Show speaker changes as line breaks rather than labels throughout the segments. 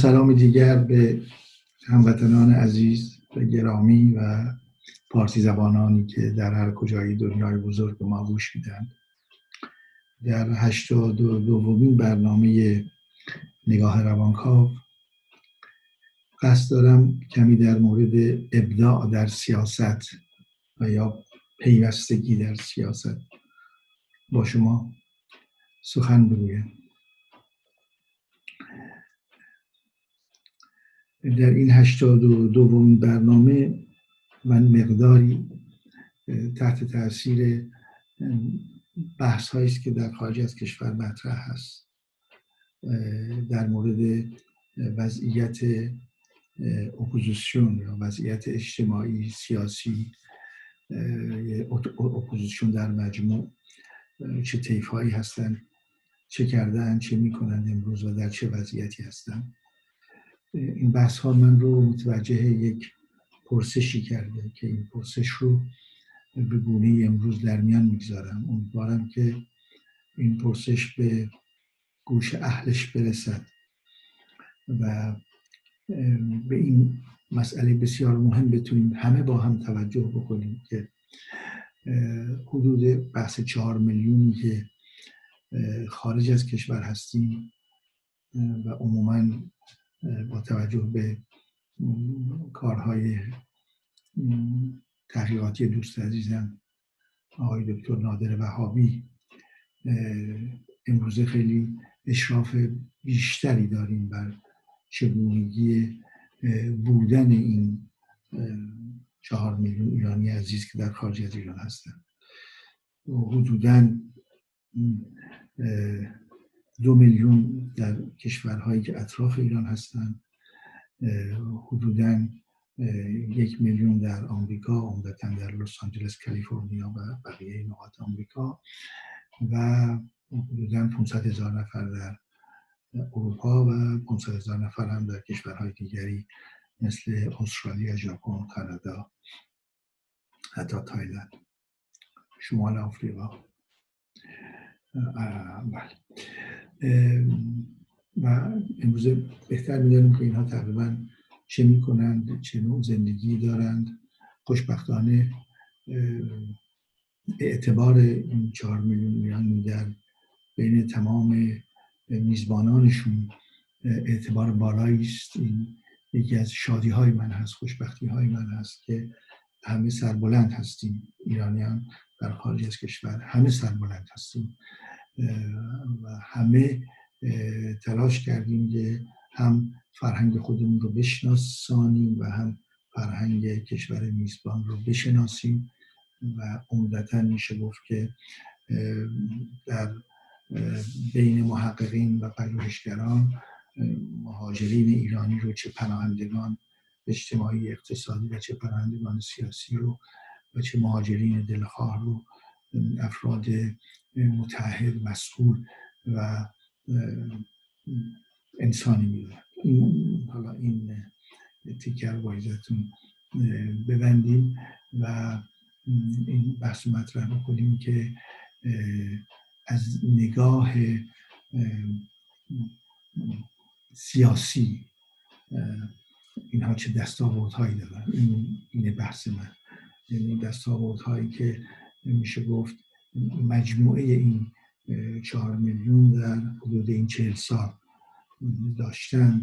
سلام دیگر به هموطنان عزیز و گرامی و پارسی زبانانی که در هر کجای دنیای بزرگ ما گوش میدن. در هشتاد دومین برنامه نگاه روانکاو قصد دارم کمی در مورد ابداع در سیاست و یا پیوستگی در سیاست با شما سخن بگویم. در این هشتاد و دومین برنامه من مقداری تحت تاثیر بحث است که در خارج از کشور مطرح هست. در مورد وضعیت اپوزیسیون یا وضعیت اجتماعی سیاسی اپوزیسیون در مجموع چه طیف هایی هستند چه کردن چه می‌کنند امروز و در چه وضعیتی هستند. این بحث ها من رو متوجه یک پرسشی کرده که این پرسش رو به گونه امروز در میان می‌گذارم. امیدوارم که این پرسش به گوش اهلش برسد و به این مسئله بسیار مهم بتونیم همه با هم توجه بکنیم که حدود بحث چهار میلیونی که خارج از کشور هستیم و عموما با توجه به کارهای تحقیقاتی دوست عزیزم آقای دکتر نادر وهابی امروزه خیلی اشراف بیشتری داریم بر چگونگی بودن این چهار میلیون ایرانی عزیز که در خارج از ایران هستن. حدودا دو میلیون در کشورهایی که اطراف ایران هستند حدودا یک میلیون در آمریکا عمدتا در لس آنجلس کالیفرنیا و بقیه نقاط آمریکا و حدودا 500 هزار نفر در اروپا و 500 هزار نفر هم در کشورهای دیگری مثل استرالیا، ژاپن، کانادا حتی تایلند. شمال آفریقا. بله. و امروز بهتر می‌دانیم که اینها تقریبا چه می‌کنند چه نوع زندگی دارند. خوشبختانه اعتبار این چهار میلیون در بین تمام میزبانانشون اعتبار بالایی است. این یکی از شادی های من هست خوشبختی های من هست که همه سربلند هستیم ایرانیان در خارج از کشور همه سربلند هستیم. و همه تلاش کردیم که هم فرهنگ خودمون رو بشناسانیم و هم فرهنگ کشور میزبان رو بشناسیم و عمدتا میشه گفت که در بین محققین و پژوهشگران مهاجرین ایرانی رو چه پناهندگان اجتماعی اقتصادی و چه پناهندگان سیاسی رو و چه مهاجرین دلخواه رو افراد متحد مسئول و انسانی می‌دونن حالا این تیکر بایزتون ببندیم و این بحث مطرح بکنیم که از نگاه سیاسی اینها چه دستاوردهایی دارن؟ این بحث من. یعنی دستاوردهایی که میشه گفت مجموعه این چهار میلیون در حدود این چهل سال داشتن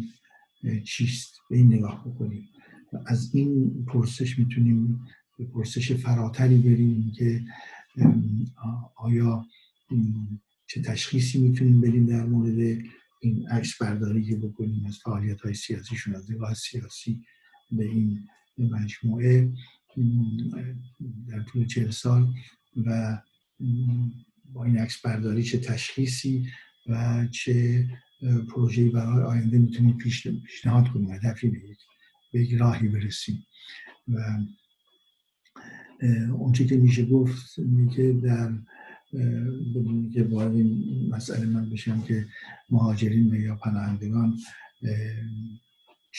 چیست؟ به این نگاه بکنیم. و از این پرسش می‌تونیم به پرسش فراتری بریم که آیا چه تشخیصی می‌تونیم بریم در مورد این عکس برداری که بکنیم از فعالیت های سیاسیشون از نگاه سیاسی به این مجموعه. در طول چهل سال و با این عکس برداری چه تشخیصی و چه پروژه‌ای برای آینده می‌تونیم پیشنهاد کنیم هدفی به یک راهی برسیم. و اونچه که میشه گفت که در بدونی که وارد مسئله من بشم که مهاجرین یا پناهندگان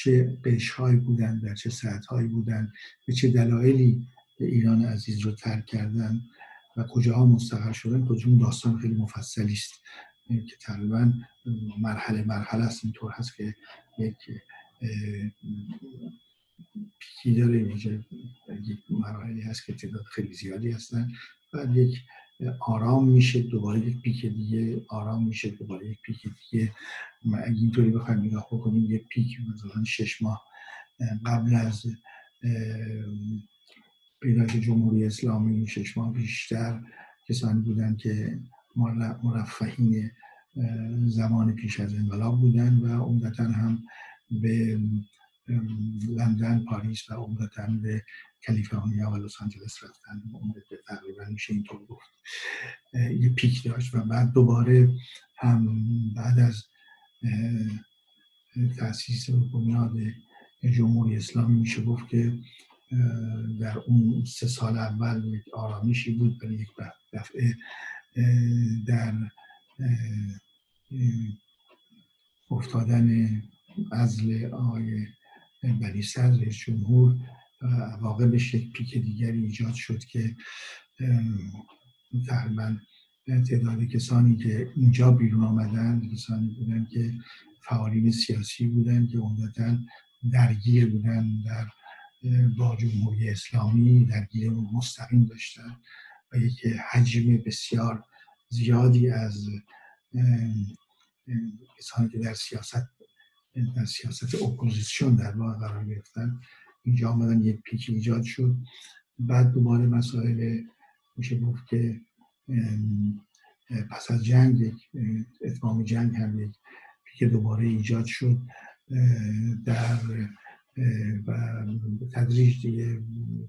چه قشرهایی بودن در چه ساعتهایی بودن به چه دلایلی ایران عزیز رو ترک کردن و کجاها مستقر شدن کجا داستان خیلی مفصلی است. که تقریبا مرحله مرحله است. اینطور هست که یک پیکی داره یک مراحلی هست که تعداد خیلی زیادی هستن. بعد یک آرام میشه دوباره یک پیک دیگه آرام میشه دوباره یک پیک دیگه. اگه اینطوری بخوایم نگاه بکنیم یک پیک مثلا شش ماه قبل از پیدایش جمهوری اسلامی شش ماه بیشتر کسانی بودن که مرفهین زمان پیش از انقلاب بودن و عمدتا هم به لندن پاریس و عمدتا به کالیفرنیا و لس آنجلس رفتن تقریبا میشه اینطور گفت. یه پیک داشت و بعد دوباره هم بعد از تاسیس بنیاد جمهوری اسلامی میشه گفت که در اون سه سال اول یک آرامشی بود ولی یک دفعه در افتادن ازل آقای بنی صدر رئیس جمهور واقعش یک پیک دیگری ایجاد شد که تقریبا تعداد کسانی که اینجا بیرون آمدن کسانی بودن که فعالین سیاسی بودن که عمدتا درگیر بودن در با جمهوری اسلامی درگیر مستقیم داشتن و یک حجم بسیار زیادی از کسانی که در سیاست در سیاست اپوزیسیون در واقع قرار گرفتن. اینجا آمدن یک پیک ایجاد شد. بعد دوباره مسائل میشه گفت که پس از جنگ یک اتمام جنگ هم یک پیک دوباره ایجاد شد. در و تدریج دیگه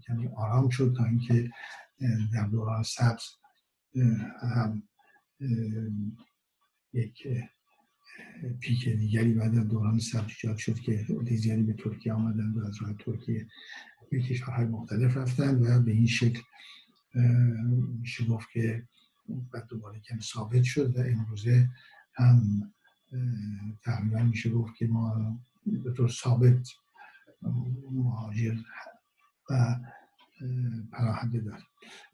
کمی آرام شد تا اینکه در دوران سبز هم یک پیک دیگری بعد از دوران سبز شد که زیادی به ترکیه آمدن و از راه ترکیه به کشورهای مختلف رفتن و به این شکل میشه گفت که بعد دوباره کمی ثابت شد و امروزه هم تقریبا میشه گفت که ما به طور ثابت مهاجر و پناهنده داریم.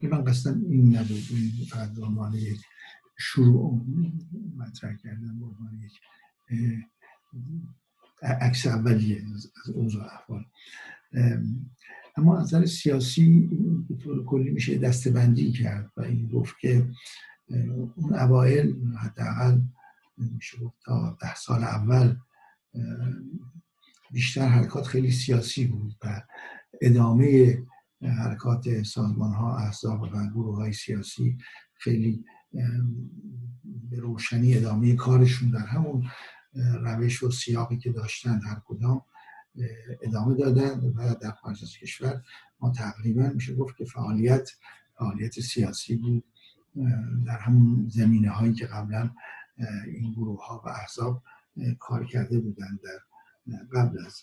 من قصدم این نبود فقط به عنوان یک شروع مطرح کردن به عنوان یک عکس اولیه از اوضاع احوال. اما از نظر سیاسی کلی میشه دستبندی کرد و این گفت که اون اوائل حداقل میشه گفت تا ده سال اول بیشتر حرکات خیلی سیاسی بود و ادامه حرکات سازمان ها احزاب و گروه های سیاسی خیلی به روشنی ادامه کارشون در همون روش و سیاقی که داشتن هر کدام ادامه دادن و در خارج از کشور ما تقریبا میشه گفت که فعالیت فعالیت سیاسی بود. در همون زمینه هایی که قبلا این گروه ها و احزاب کار کرده بودن در قبل از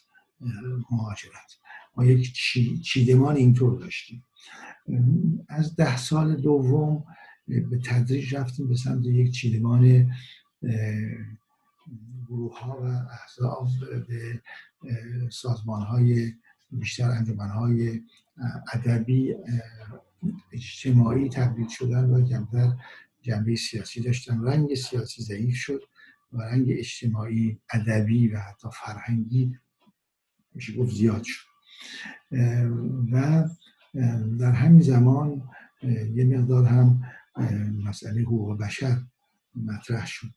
مهاجرت. ما یک چیدمان اینطور داشتیم. از ده سال دوم به تدریج رفتیم به سمت یک چیدمان گروه ها و احزاب به سازمان های بیشتر انجمن های ادبی اجتماعی تبدیل شدن و کمتر جنبه سیاسی داشتن. رنگ سیاسی ضعیف شد و رنگ اجتماعی ادبی و حتی فرهنگی میشه گفت زیاد شد. و در همین زمان یه مقدار هم مسئله حقوق بشر مطرح شد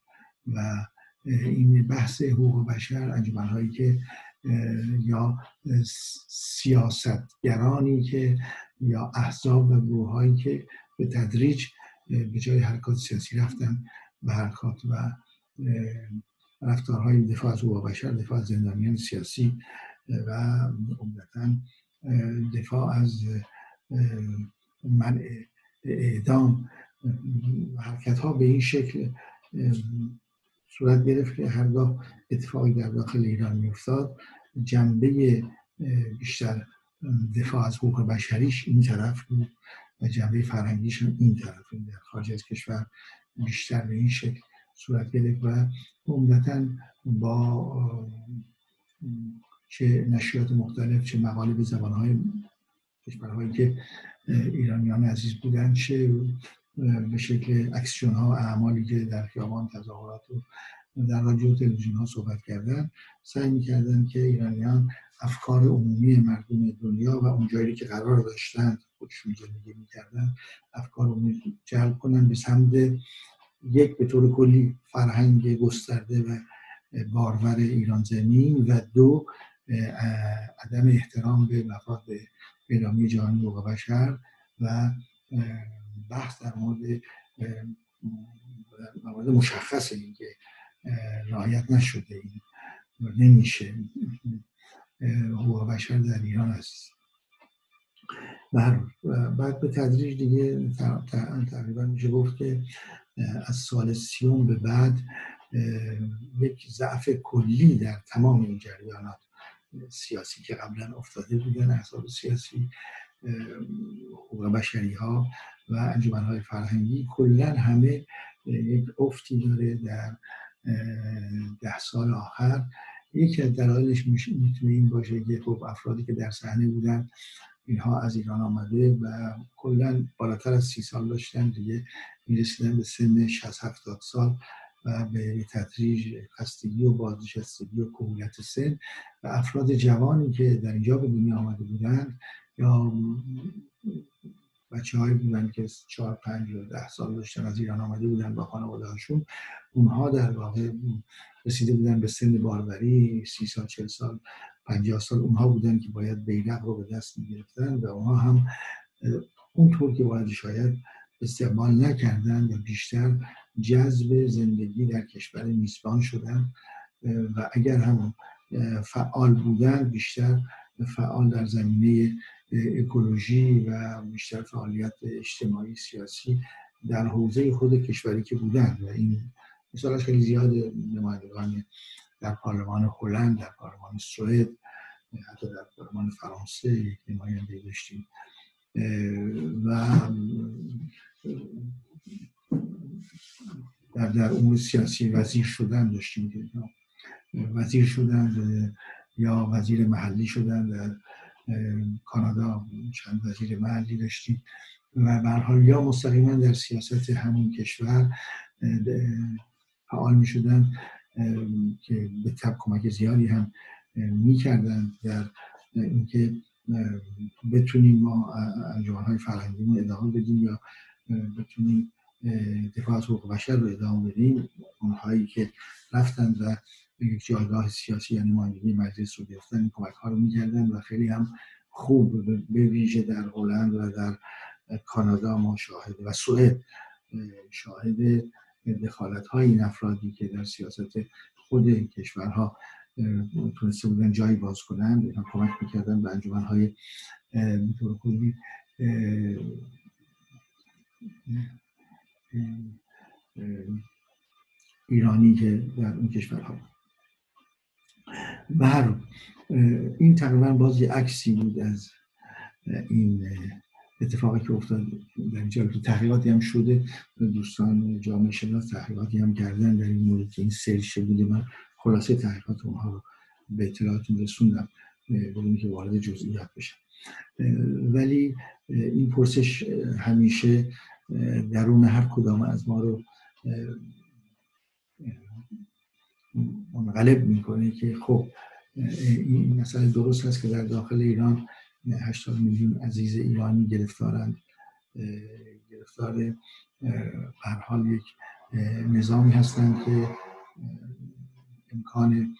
و این بحث حقوق بشر انجمنهایی که یا سیاستگرانی که یا احزاب و گروه هایی که به تدریج به جای حرکات سیاسی رفتن و حرکات و رفتارهای دفاع از حقوق بشر دفاع از زندانیان سیاسی و عمدتا دفاع از منع اعدام حرکت ها به این شکل صورت گرفت که هرگاه اتفاقی در داخل ایران میافتاد جنبه بیشتر دفاع از حقوق بشریش این طرف بود و جنبه فرهنگیش هم این طرف در خارج از کشور بیشتر به این شکل صورت گرفت و عمدتا با چه نشریات مختلف چه مقاله به زبانهای کشورهایی که ایرانیان عزیز بودن چه به شکل اکسیون ها اعمالی که در خیابان تظاهرات و در رادیو تلویزیون ها صحبت کردن سعی می‌کردن که ایرانیان افکار عمومی مردم دنیا و اون جایی که قرار داشتن خودشون زندگی می‌کردن افکار عمومی جلب کنن به سمت یک به طور کلی فرهنگ گسترده و بارور ایران زمین و دو عدم احترام به مفاد اعلامی جهانی حقوق بشر و بحث در مورد موارد مشخص این که رعایت نشده این نمیشه حقوق بشر در ایران هست بعد به تدریج دیگه تقریبا میشه گفت که از سال سیوم به بعد یک ضعف کلی در تمام این جریانات سیاسی که قبلا افتاده بودن احزاب سیاسی حقوق بشری ها و انجمن های فرهنگی کلا همه یک افتی داره در ده سال آخر. یکی از دلایلش می‌تونه این باشه که خب افرادی که در صحنه بودن اینها از ایران آمده و کلا بالاتر از سی سال داشتن دیگه. می‌رسیدن به سن 60 70 سال و به تدریج خستگی و بازنشستگی و کهولت سن. و افراد جوانی که در اینجا به دنیا آمده بودند یا بچه های بودن که چهار پنج و ده سال داشتن از ایران آمده بودن با خانواده هاشون اونها در واقع رسیده بودن به سن باروری سی سال چل سال پنجاه سال اونها بودن که باید بیرق رو به دست می‌گرفتن و اونها هم اونطور که باید شاید استقبال نکردن و بیشتر جذب زندگی در کشور میزبان شدن و اگر هم فعال بودن بیشتر فعال در زمینه اکولوژی و بیشتر فعالیت اجتماعی سیاسی در حوزه خود کشوری که بودن. و این مثالش خیلی زیاد نمایندگان در پارلمان هلند در پارلمان سوئد حتی در پارلمان فرانسه یک نماینده داشتیم. و در در امور سیاسی وزیر شدن داشتیم. وزیر شدن یا وزیر محلی شدن در کانادا چند وزیر محلی داشتیم و به یا مستقیما در سیاست همون کشور فعال می شدن که به تب کمک زیادی هم می کردن در اینکه بتونیم ما انجمنهای فرهنگی رو ادامه بدیم یا بتونیم دفاع از حقوق بشر رو ادامه بدیم. اونهایی که رفتن و یک جایگاه سیاسی یعنی ماندگی مجلس رو گرفتن این کمک ها رو می‌کردن و خیلی هم خوب به ویژه در هلند و در کانادا ما شاهد و سوئد شاهد دخالت های این افرادی که در سیاست خود کشورها تونسته بودن جایی باز کنند. اینا کمک می‌کردن به انجمن های کلی ایرانی که در این کشورها هر این تقریبا باز یه عکسی بود از این اتفاقی که افتاد. در اینجا تحقیقاتی هم شده. دوستان جامعه شناس تحقیقاتی هم کردن در این مورد که این سرچ بوده. من خلاصه تحقیقات اونها رو به اطلاعاتون رسوندم. بدون که وارد جزئیات بشم. ولی این پرسش همیشه درون هر کدام از ما رو منقلب می‌کنه که خب این مسئله درست هست که در داخل ایران 80 میلیون عزیز ایرانی گرفتارند. گرفتار هر حال یک نظامی هستند که امکان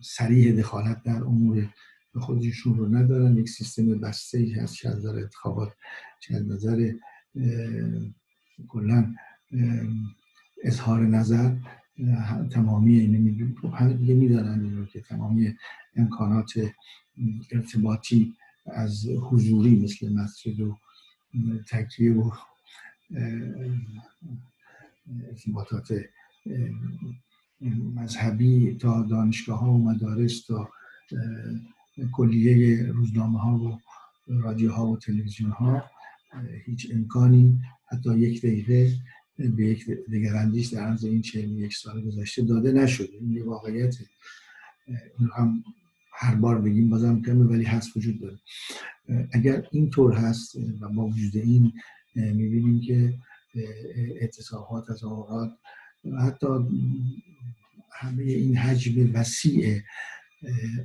سریع دخالت در امور خودشون رو ندارن. یک سیستم بسته ای هست چه از نظر انتخابات چه از نظر کلا اظهار نظر تمامی خب همه دیگه میدارن که تمامی امکانات ارتباطی از حضوری مثل مسجد و تکیه و ارتباطات مذهبی تا دانشگاه ها و مدارس تا کلیه روزنامه ها و رادیو ها و تلویزیون ها هیچ امکانی حتی یک دقیقه به یک دگراندیش در عرض این چه یک سال گذشته داده نشده. این یه واقعیت. این هم هر بار بگیم بازم کمه ولی هست وجود داره. اگر این طور هست و با وجود این می‌بینیم که اعتصابات از اوقات حتی همه این حجم وسیع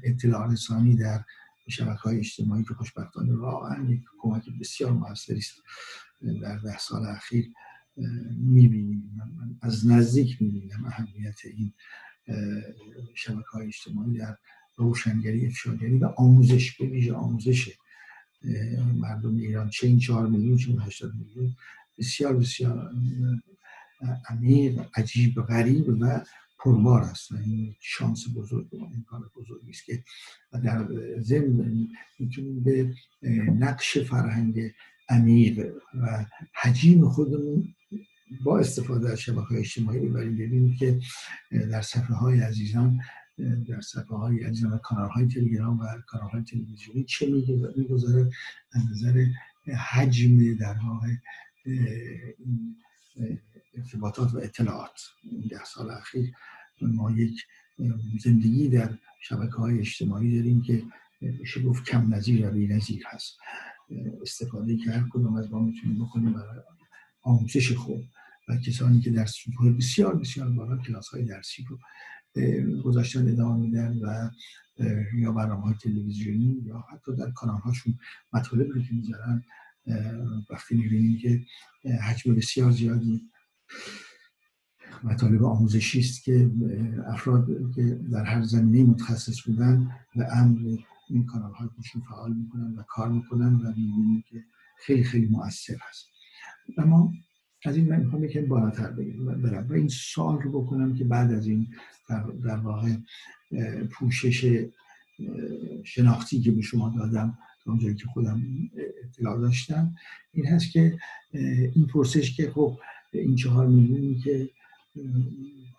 اطلاع رسانی در شبکه های اجتماعی که خوشبختانه واقعا یک کمک بسیار موثری است در ده سال اخیر می‌بینیم. من از نزدیک می‌بینم اهمیت این شبکه های اجتماعی در روشنگری افشاگری و آموزش به ویژه آموزش مردم ایران. چه این چهار میلیون چه این هشتاد میلیون. بسیار بسیار عمیق عجیب غریب و پربار است این شانس بزرگ و امکان بزرگی است که در ضمن می‌تونیم به نقش فرهنگ عمیق و حجیم خودمون با استفاده از شبکه اجتماعی ببریم ببینیم که در صفحه های عزیزان در صفحه های عزیزان و کانال های تلگرام و کانال های تلویزیونی چه می‌گذاره؟ از نظر حجم در واقع ارتباطات و اطلاعات. ده سال اخیر ما یک زندگی در شبکه های اجتماعی داریم که بشه گفت کم نظیر و بی نظیر هست. استفاده که هر کدوم از ما می‌تونیم بکنیم برای آموزش خوب. و کسانی که در سطوح بسیار بسیار بالا کلاس های درسی رو گذاشتن ادامه میدن و یا برنامه های تلویزیونی یا حتی در کانال هاشون مطالب رو که می‌ذارن وقتی می‌بینیم که حجم بسیار زیادی مطالب آموزشی است که افراد که در هر زمینه متخصص بودن و امر این کانال های فعال می‌کنن و کار می‌کنن و می‌بینیم که خیلی خیلی مؤثر هست. اما از این من می‌خوام یکم بالاتر برم و این سال رو بکنم که بعد از این در, در واقع پوشش شناختی که به شما دادم تا اونجایی که خودم اطلاع داشتم این هست که این پرسش که خب این چهار میلیونی که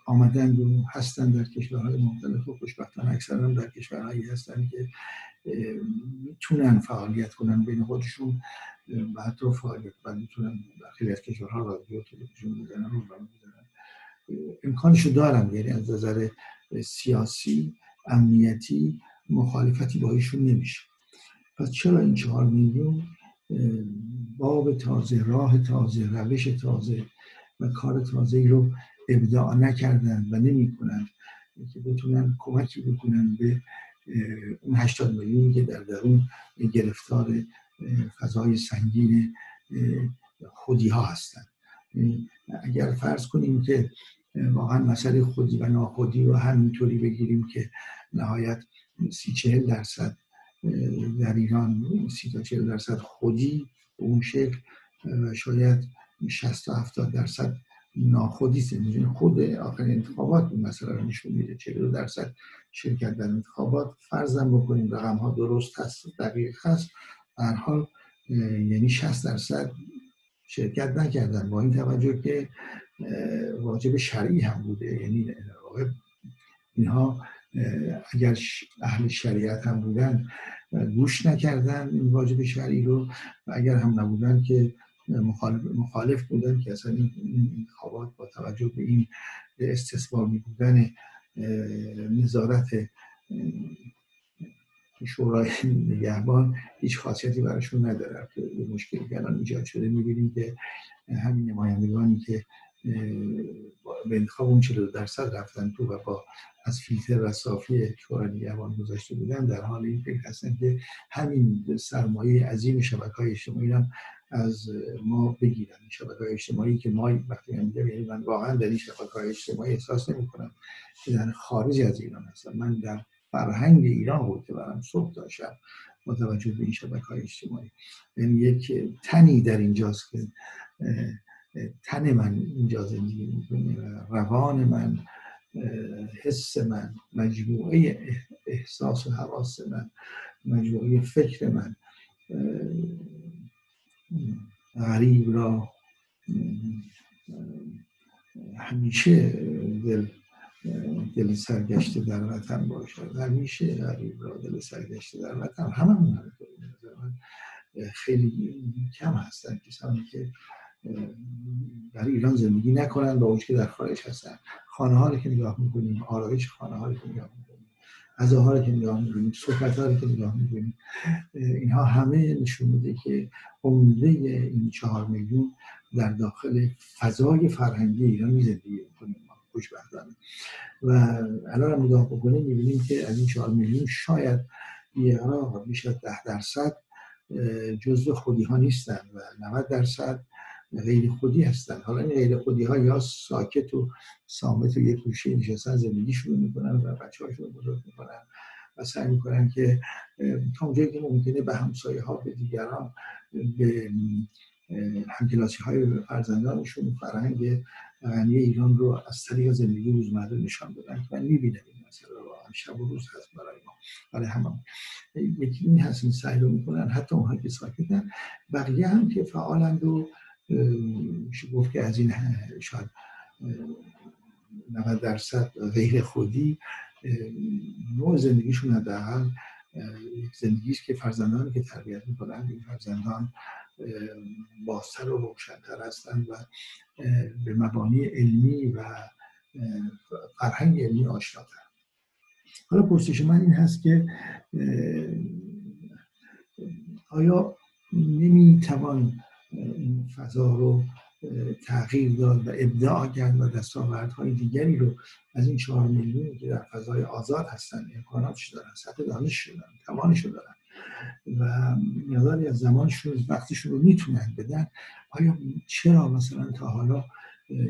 آمدن و هستن در کشورهای مختلف و خوشبختانه اکثرا در کشورهایی هستن که می‌تونن فعالیت کنن بین خودشون و حتی فعالیت و می‌تونن خیلی از کشورها رادیو تلویزیون بزنن رو امکانشو دارن یعنی از نظر سیاسی امنیتی مخالفتی با ایشون نمیشه. پس چرا این چهار میلیون باب تازه راه تازه روش تازه و کار تازه ای رو ابداع نکردن و نمی‌کنن. که بتونن کمکی بکنن به اون 80 میلیونی که در درون گرفتار فضای سنگین خودی ها هستن. اگر فرض کنیم که واقعا مسئله خودی و ناخودی رو همینطوری بگیریم که نهایت سی چهل درصد در ایران سی تا چهل درصد خودی به اون شکل شاید 60 تا 70 درصد ناخودی است خود آخرین انتخابات این مسئله رو نشون میده. 42 درصد شرکت در انتخابات فرضم بکنیم. رقم ها درست هست دقیق هست. در حال یعنی 60 درصد شرکت نکردن. با این توجه که واجب شرعی هم بوده. یعنی اینها اگر اهل شریعت هم بودن گوش نکردن این واجب شرعی رو و اگر هم نبودن که مخالف, بودن که اصلا این انتخابات با توجه به این استثماری بودن نظارت شورای نگهبان هیچ خاصیتی براشون نداره. که مشکلی که الان ایجاد شده می‌بینیم که همین نمایندگانی که به انتخاب اون 42 درصد رفتن تو و با از فیلتر و صافی شورای نگهبان گذاشته بودن در حال این فکر هستن که همین سرمایه عظیم شبکه های اجتماعی هم از ما بگیرن. شبکه های اجتماعی که ما وقتی یعنی من واقعا در این شبکه اجتماعی احساس نمی کنم که در خارج از ایران هستم. من در فرهنگ ایران قوته برم صبح داشتم با توجه به این شبکه های اجتماعی. یعنی یک تنی در اینجاست که تن من اینجا زندگی می‌کنه روان من حس من مجموعه احساس و حواس من مجموعه فکر من غریب را همیشه دل دل سرگشته در وطن باشد. همیشه غریب را دل سرگشته در وطن. همه من خیلی کم هستن. کسانی که در ایران زندگی نکنن با اونچه که در خارج هستن. خانه ها که نگاه می‌کنیم آرایش خانه ها که نگاه می‌کنیم. غذاها که نگاه می‌کنیم صحبت ها که نگاه می‌کنیم اینها همه نشون میده که عمده این چهار میلیون در داخل فضای فرهنگی ایران زندگی می‌کنیم خوشبختانه و الان هم نگاه بکنیم می‌بینیم که از این چهار میلیون شاید بیعراق بیش از ده درصد جزء خودی ها نیستن و 90 درصد غیر خودی هستن. حالا این غیر خودی ها یا ساکت و سامت و یک گوشه نشستن زندگی شروع می‌کنن و بچه هاشون بزرگ می‌کنن و سعی می‌کنن که تا اونجایی که ممکنه به همسایه ها به دیگران به همکلاسی های فرزندانشون فرهنگ غنی ایران رو از طریق زندگی روزمره نشان بدن و می‌بینه این مسئله رو. شب و روز هست برای ما برای همه. یکی این هست این سعی رو می‌کنن حتی اونها که ساکتن بقیه هم که فعالند و گفت که از این شاید 90 درصد غیر خودی نوع زندگیشون حداقل زندگی است که فرزندانی که تربیت می‌کنن این فرزندان بازتر و روشنتر هستند و به مبانی علمی و فرهنگ علمی آشناتر. حالا پرسش من این هست که آیا نمی‌توان این فضا رو تغییر داد و ابداع کرد و دستاوردهای دیگری رو از این چهار میلیونی که در فضای آزاد هستن امکاناتش دارن سطح دانش دارن توانش دارن و مقداری از زمانشون وقتشون رو می‌تونن بدن. آیا چرا مثلا تا حالا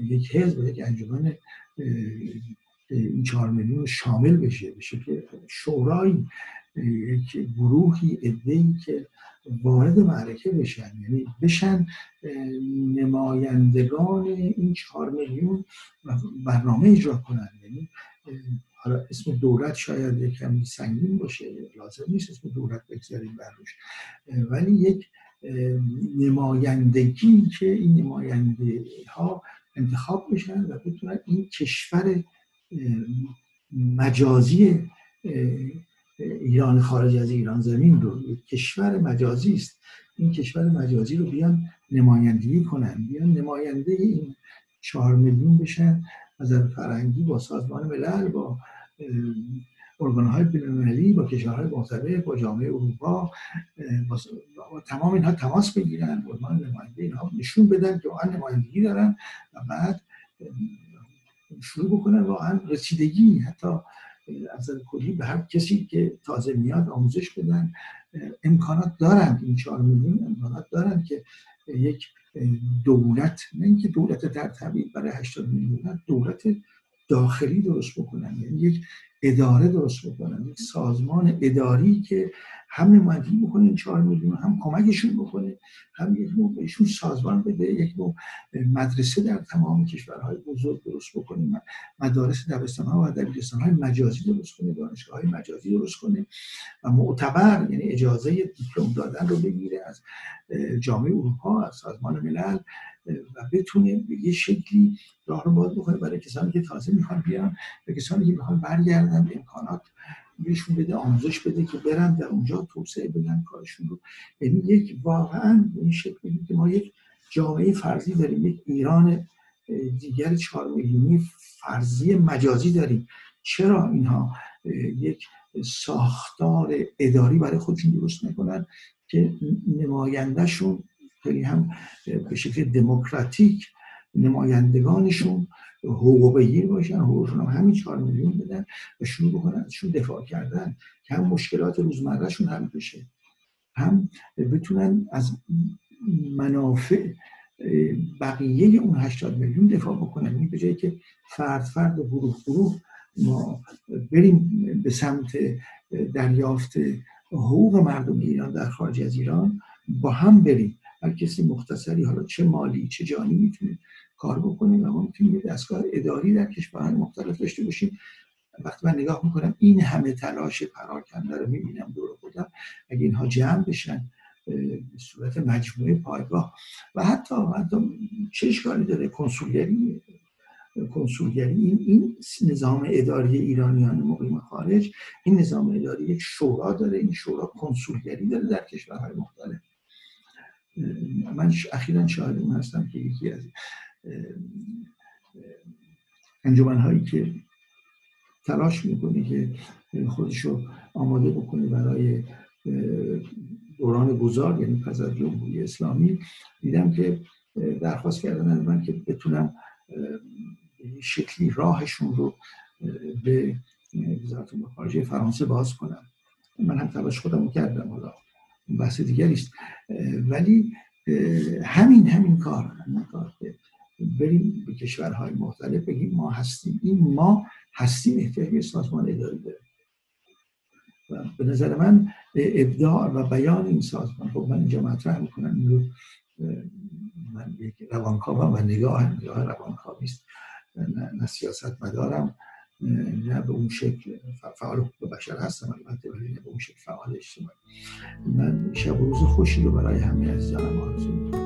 یک حزب یک انجمن این چهار میلیون شامل بشه؟ بشه که شورای یک گروهی ادهی که وارد معرکه بشن. یعنی بشن نمایندگان این چهار میلیون برنامه اجرا کنن. یعنی حالا اسم دولت شاید یکم سنگین باشه لازم نیست اسم دولت بگذاریم بر روش. ولی یک نمایندگی که این نماینده ها انتخاب بشن و بتونن این کشور مجازی ایران خارج از ایران زمین رو کشور مجازی است. این کشور مجازی رو بیان نمایندگی کنن بیان نماینده این چهار میلیون بشن از فرنگی با سازمان ملل با ارگانهای بینالمللی با کشورهای مختلف با جامعه اروپا با, تمام اینها تماس بگیرن عنوان نماینده اینها نشون بدن که واقعا نمایندگی دارن و بعد شروع بکنن واقعا رسیدگی حتی از کلی به هر کسی که تازه میاد آموزش بدن. امکانات دارند این چهار میلیون امکانات دارند که یک دولت نه اینکه دولت در طبیعی برای 80 میلیون دولت داخلی درست بکنن. یعنی یک اداره درست بکنن. یک سازمان اداری که هم نمایندگی بکنه این چهار میلیون هم کمکشون بکنه هم یک نوع بهشون سازمان بده یک نوع مدرسه در تمام کشورهای بزرگ درست بکنه مدارس دبستان ها و دبیرستان های مجازی درست کنه دانشگاه های مجازی درست کنه و معتبر یعنی اجازه دیپلم دادن رو بگیره از جامعه اروپا از سازمان ملل و بتونه به یه شکلی راه رو باز بکنه برای کسانی که تازه می‌خوان بیان و کسانی که می‌خوان برگردن. به امکانات بهشون بده آموزش بده که برن در اونجا توسعه بدن کارشون رو. یعنی یک واقعا به این شکل که ما یک جامعه فرضی داریم یک ایران دیگر چهار میلیونی فرضی مجازی داریم. چرا اینها یک ساختار اداری برای خودشون درست نکنن که نمایندهشون خیلی هم به شکل دموکراتیک نمایندگانشون حقوق بگیر باشن حقوقشون هم همین چهار میلیون بدن و شروع بکنن ازشون دفاع کردن که هم مشکلات روزمرهشون حل بشه. هم بتونن از منافع بقیه اون 80 میلیون دفاع بکنن. یعنی به جایی که فرد فرد و گروه گروه ما بریم به سمت دریافت حقوق مردم ایران در خارج از ایران با هم بریم. هر کسی مختصری حالا چه مالی چه جانی می‌تونه کار بکنیم و می‌تونیم یه دستگاه اداری در کشورهای مختلف داشته باشیم. وقتی من نگاه می‌کنم این همه تلاش پراکنده رو می‌بینم دور خودم اگه اینها جمع بشن به صورت مجموعه پایگاه. و حتی حتی چه اشکالی داره؟ کنسولگری کنسولگری این, این نظام اداری ایرانیان مقیم خارج این نظام اداری یک شورا داره این شورا کنسولگری داره در کشورهای مختلف. من اخیرا شاهد اون هستم که یکی از انجمن هایی که تلاش می‌کنه که خودش رو آماده بکنه برای دوران گذار یعنی پس از جمهوری اسلامی دیدم که درخواست کردن از من که بتونم شکلی راهشون رو به وزارت خارجه فرانسه باز کنم. من هم تلاش خودم کردم حالا بحث دیگری ولی همین همین کار همین کار که بریم به کشورهای مختلف بگیم ما هستیم. این ما هستیم احتیاج سازمان اداری داره. و به نظر من ابداع و بیان این سازمان خب من اینجا مطرح می‌کنم من یک روانکاوم و نگاه نگاه روانکاوی است. نه, سیاست مدارم نه به اون شکل فعال حقوق بشر هستم البته ولی نه به اون شکل فعال اجتماعی. من شب و روز خوشی رو برای همه عزیزانم آرزو